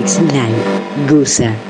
It's Milan, Gosa.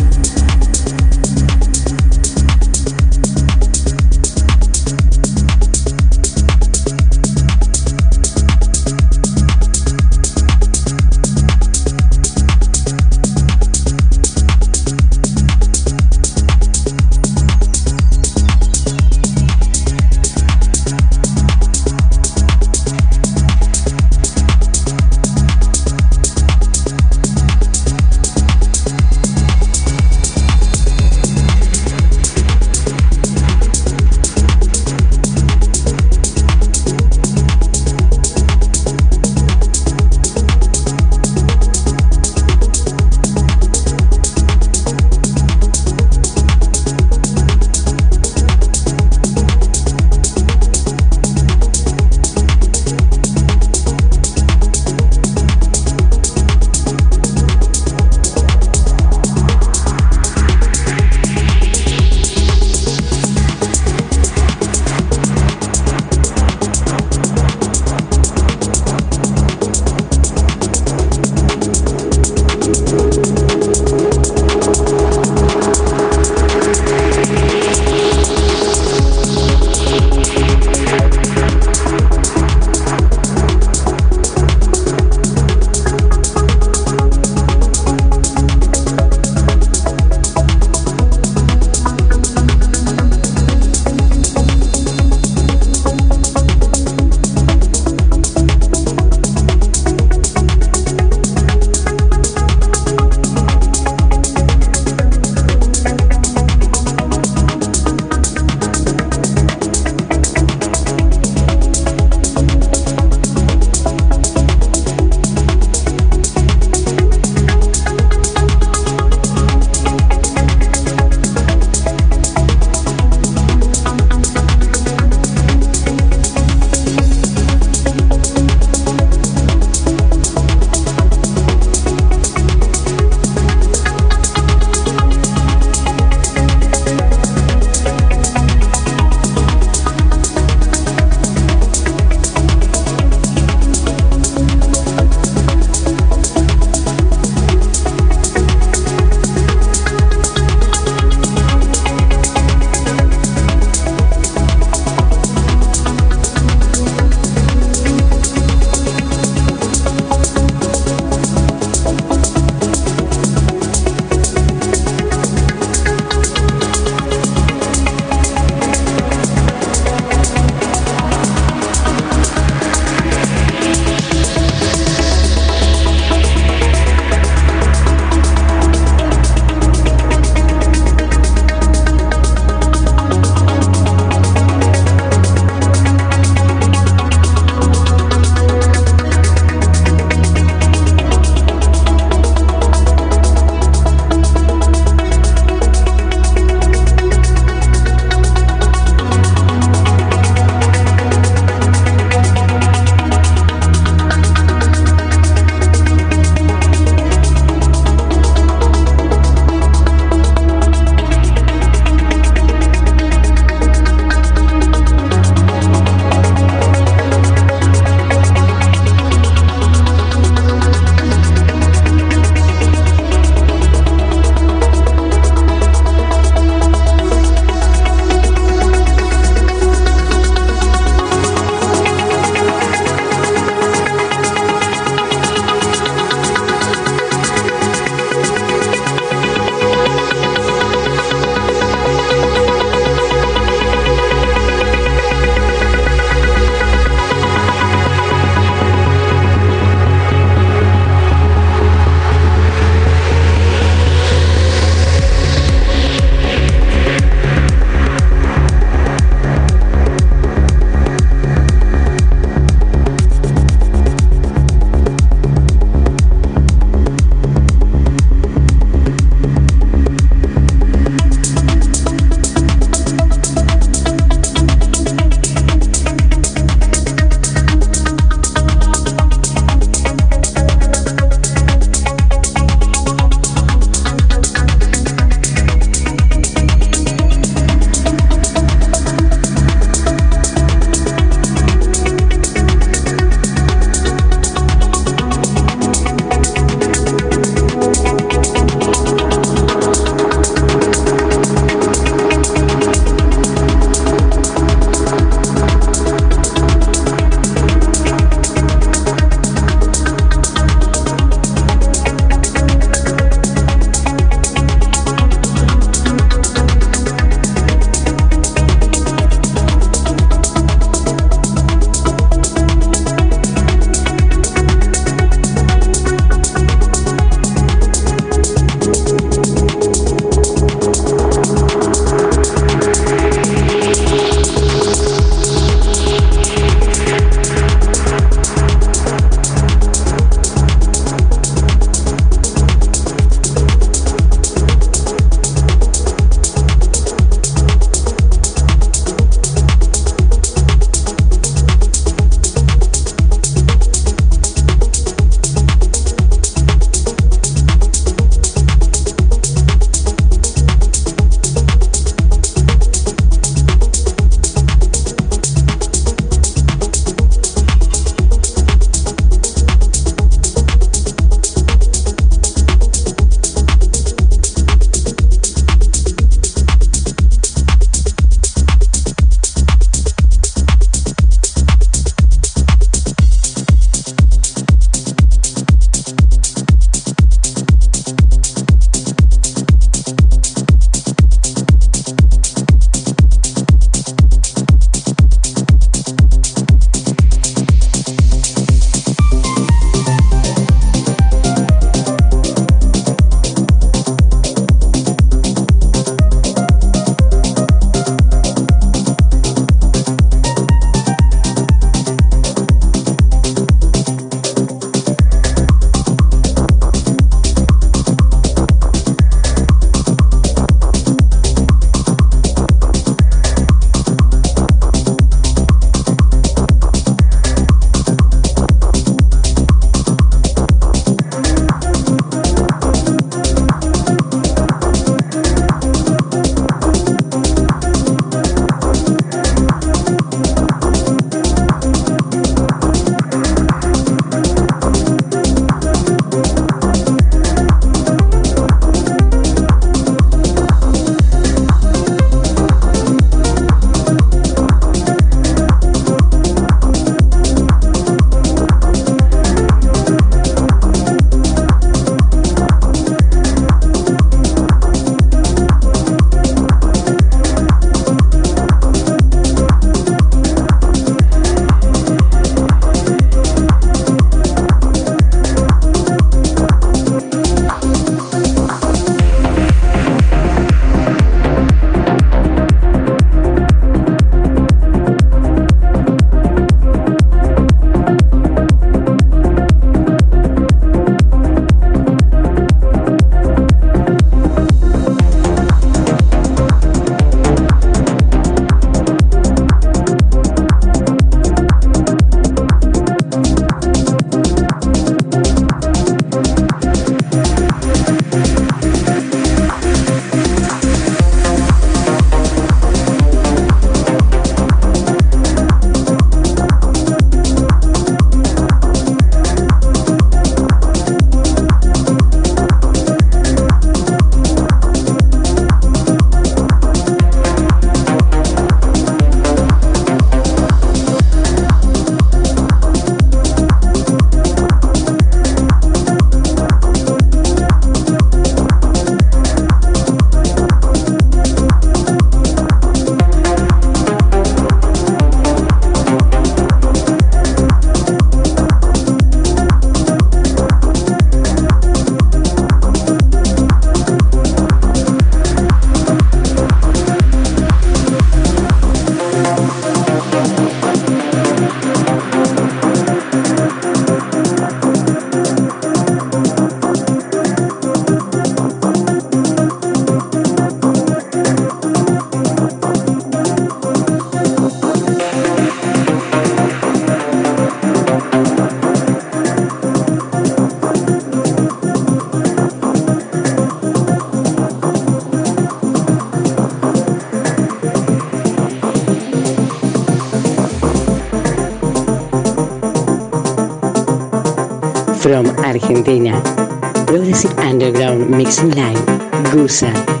Rusev.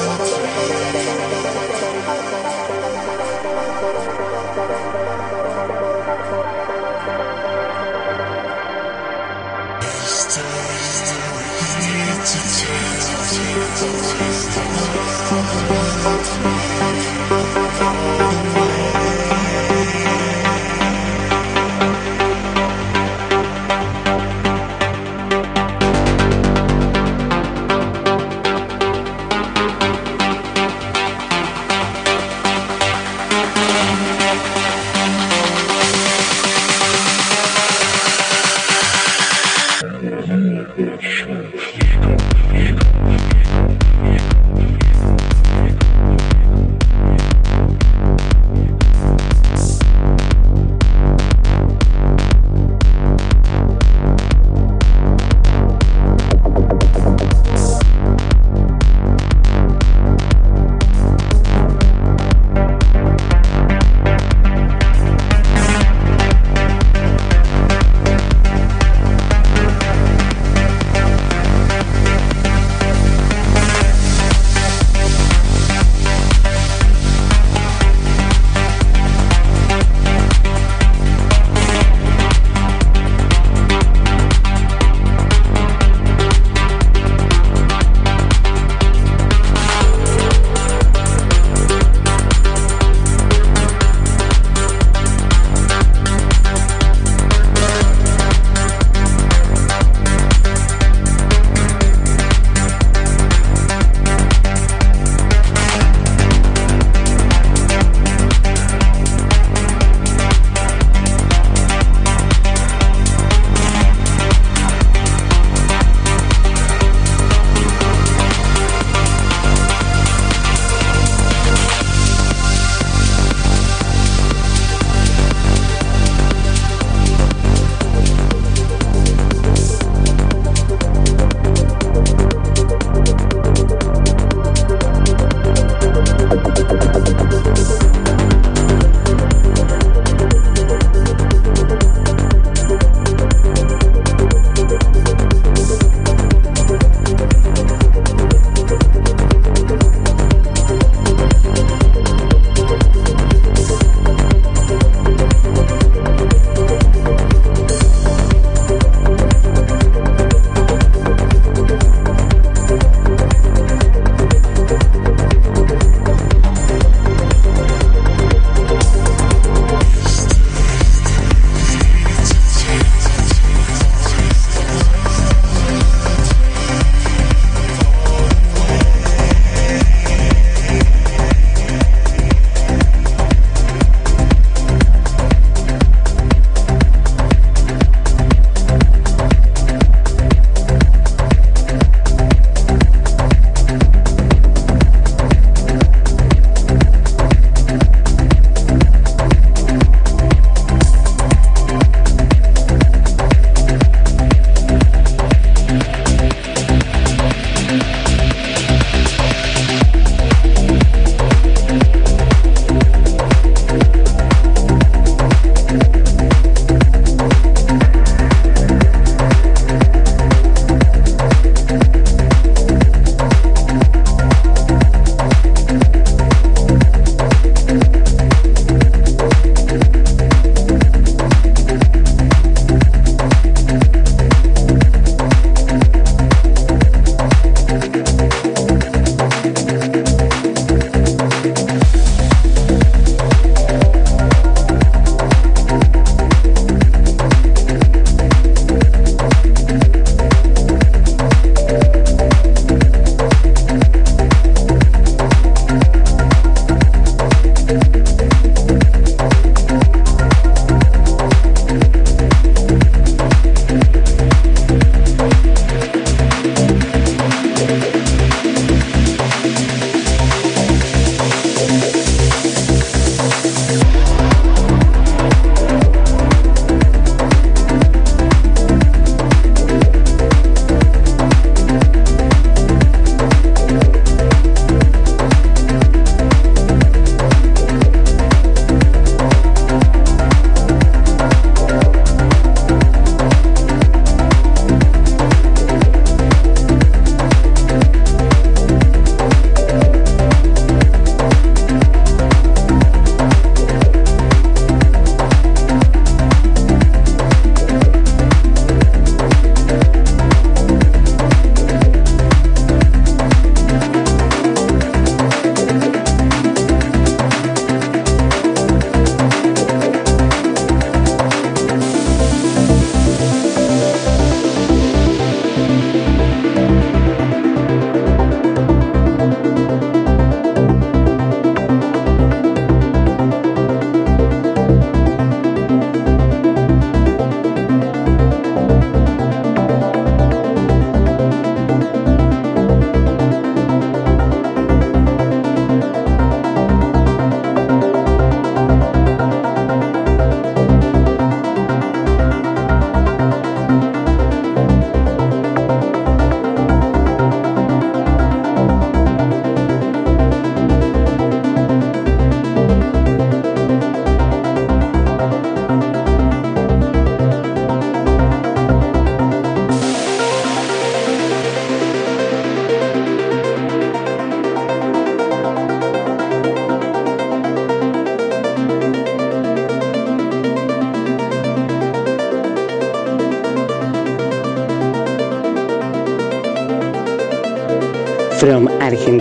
twisted, twisted, twisted.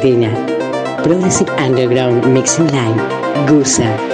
Progressive Underground Mixing Line, Gusa.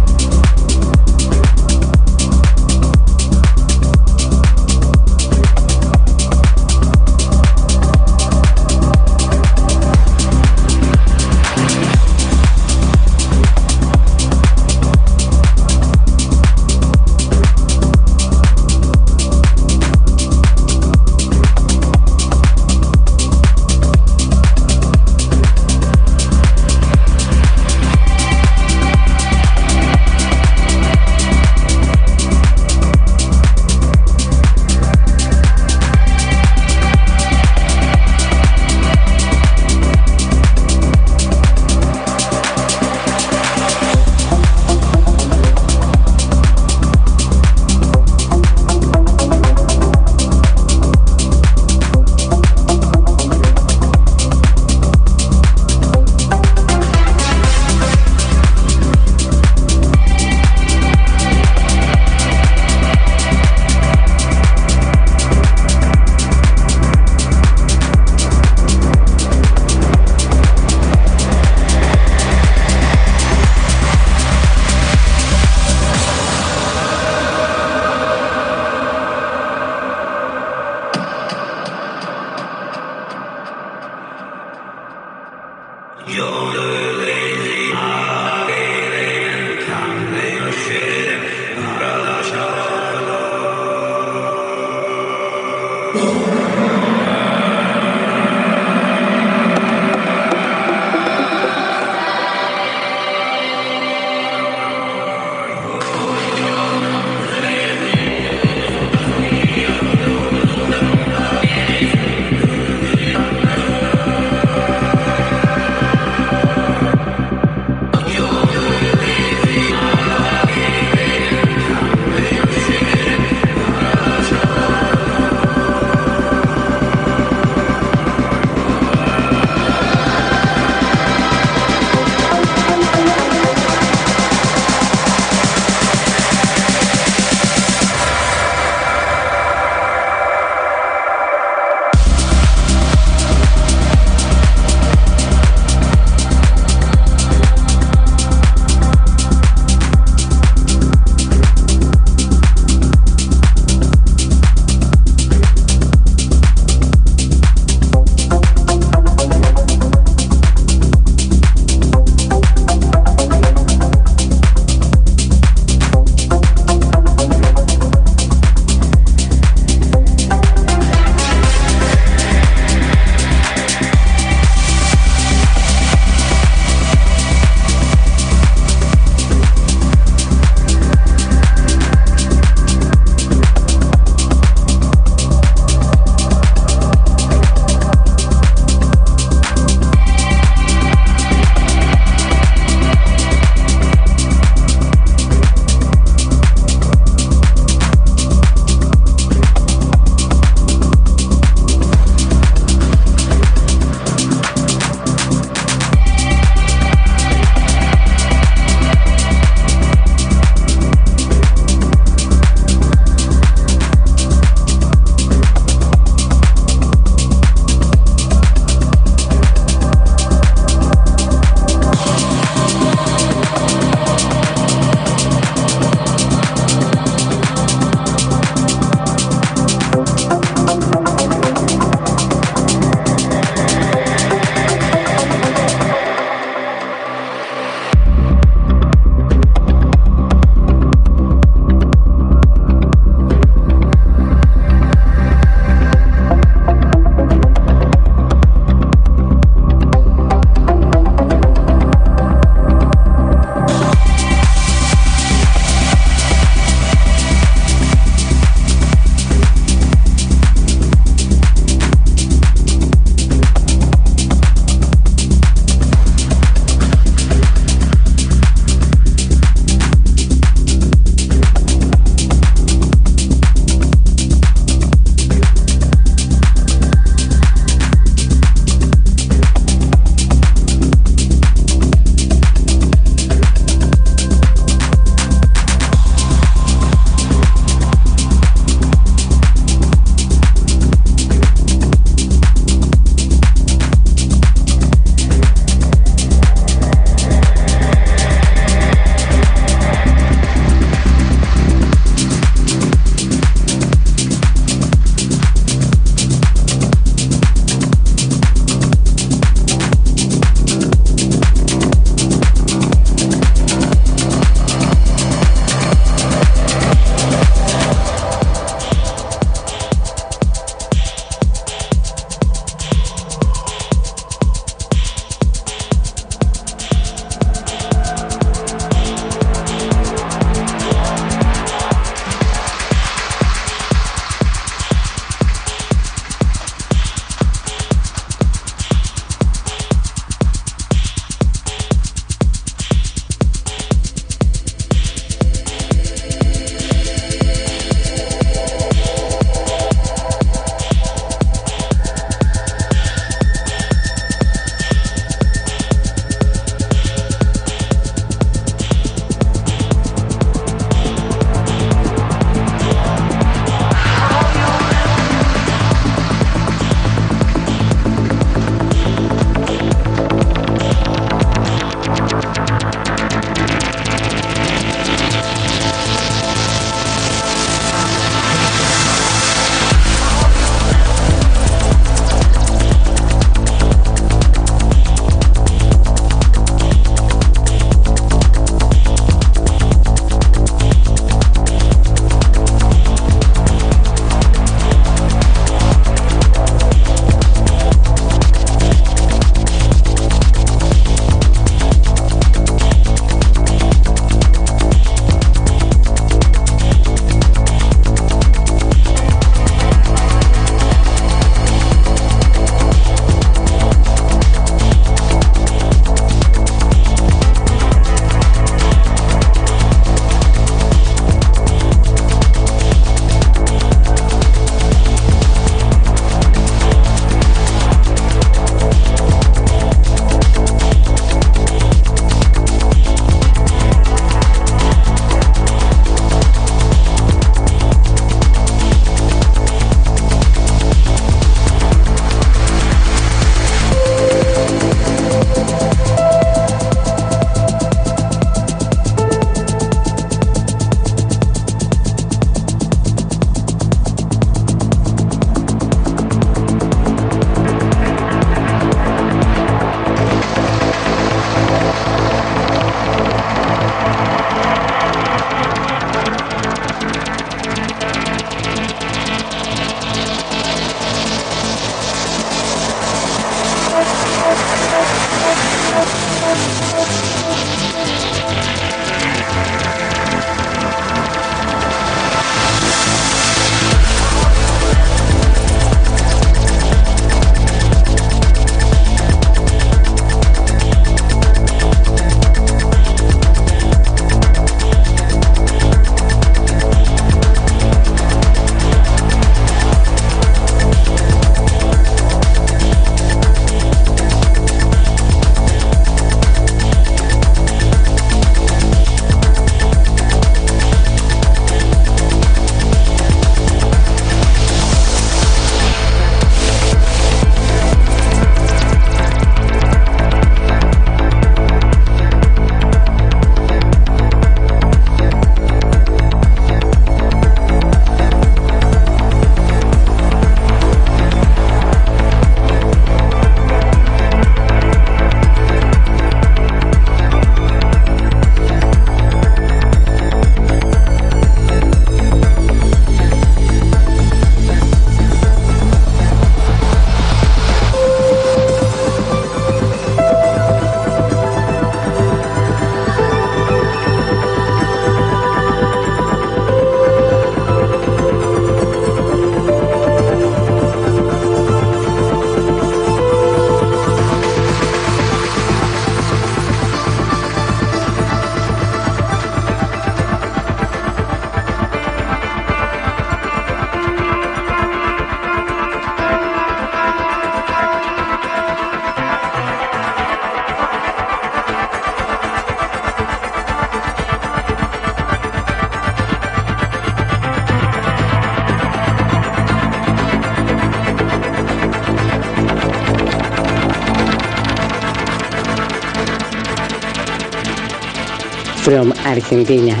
Argentina.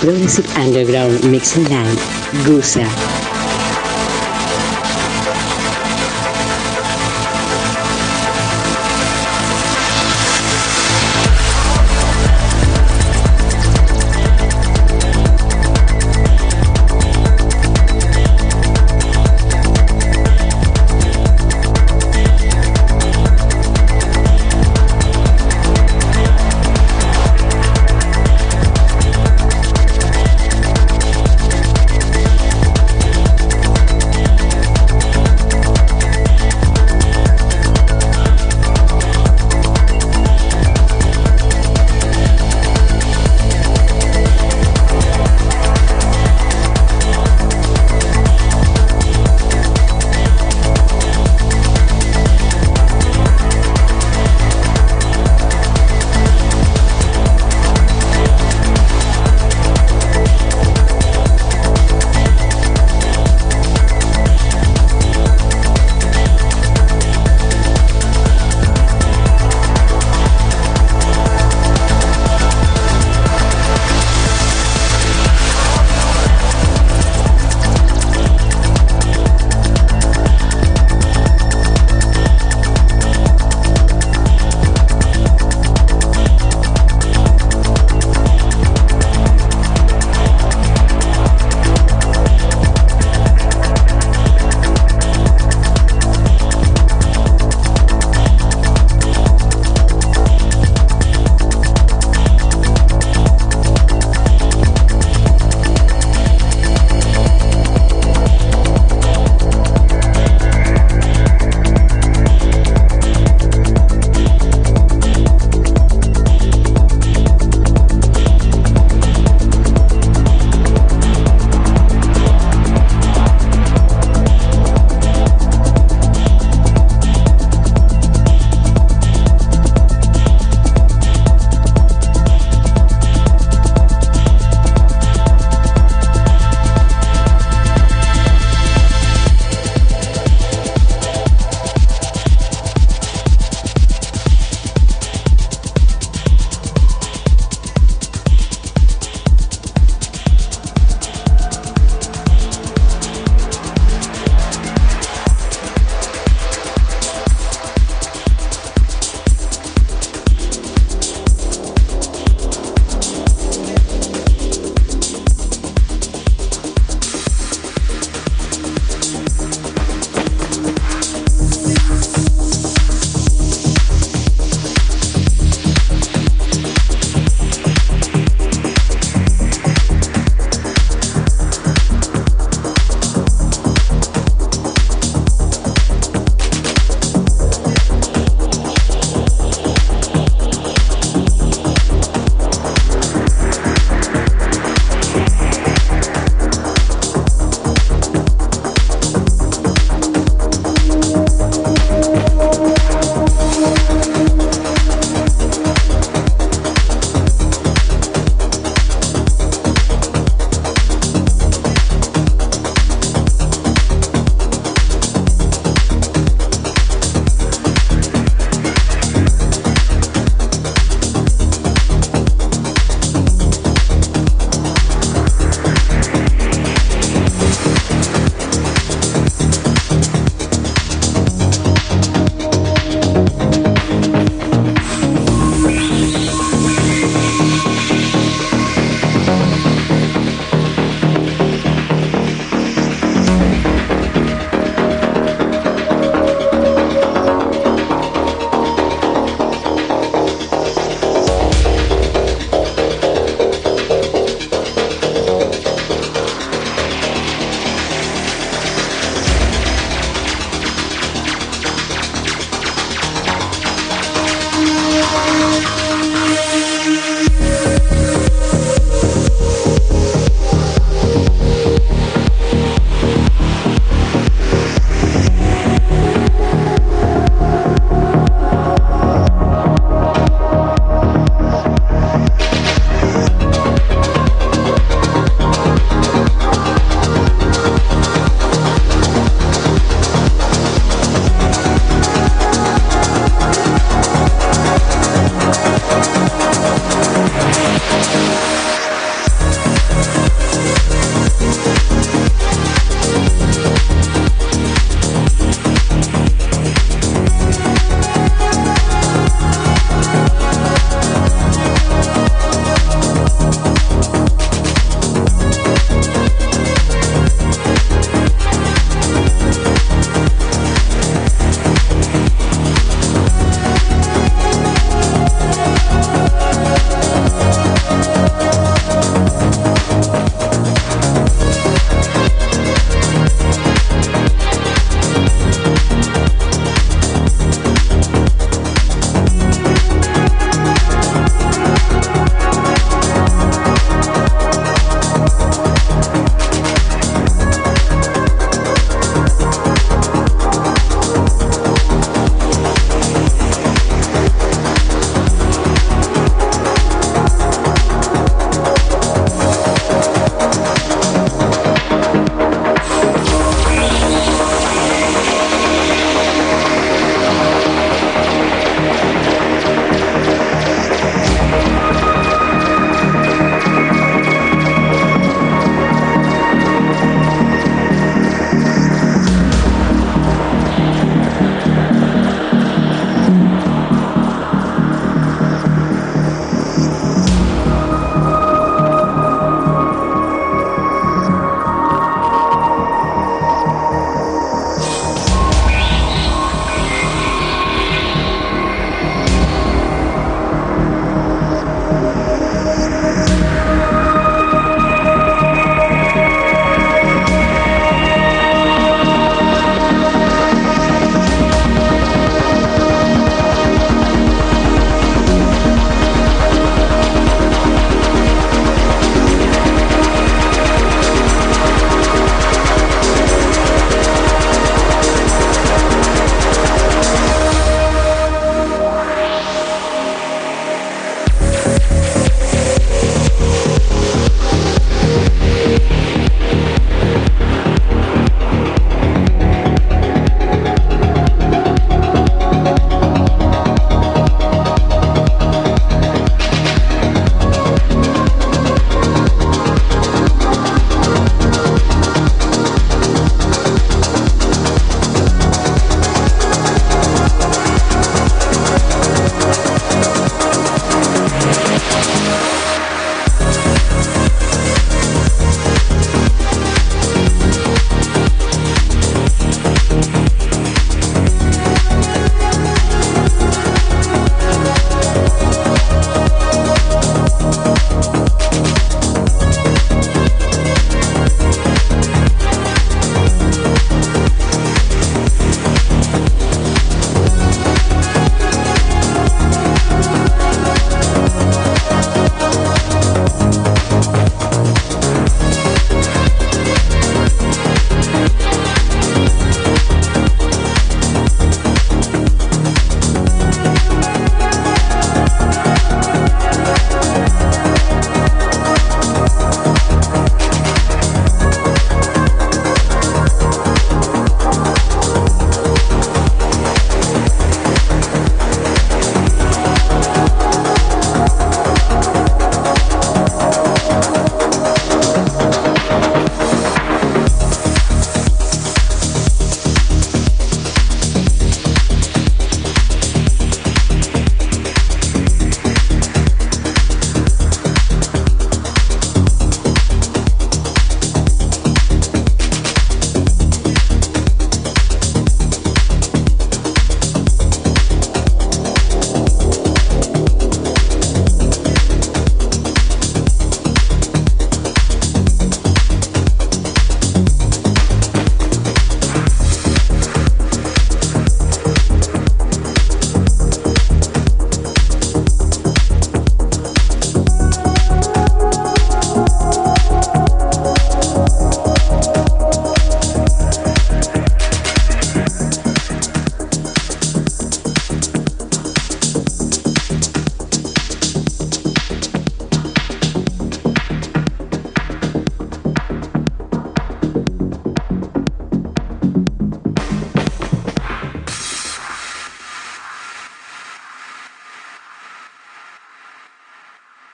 Progressive Underground Mixing Line. Gusa.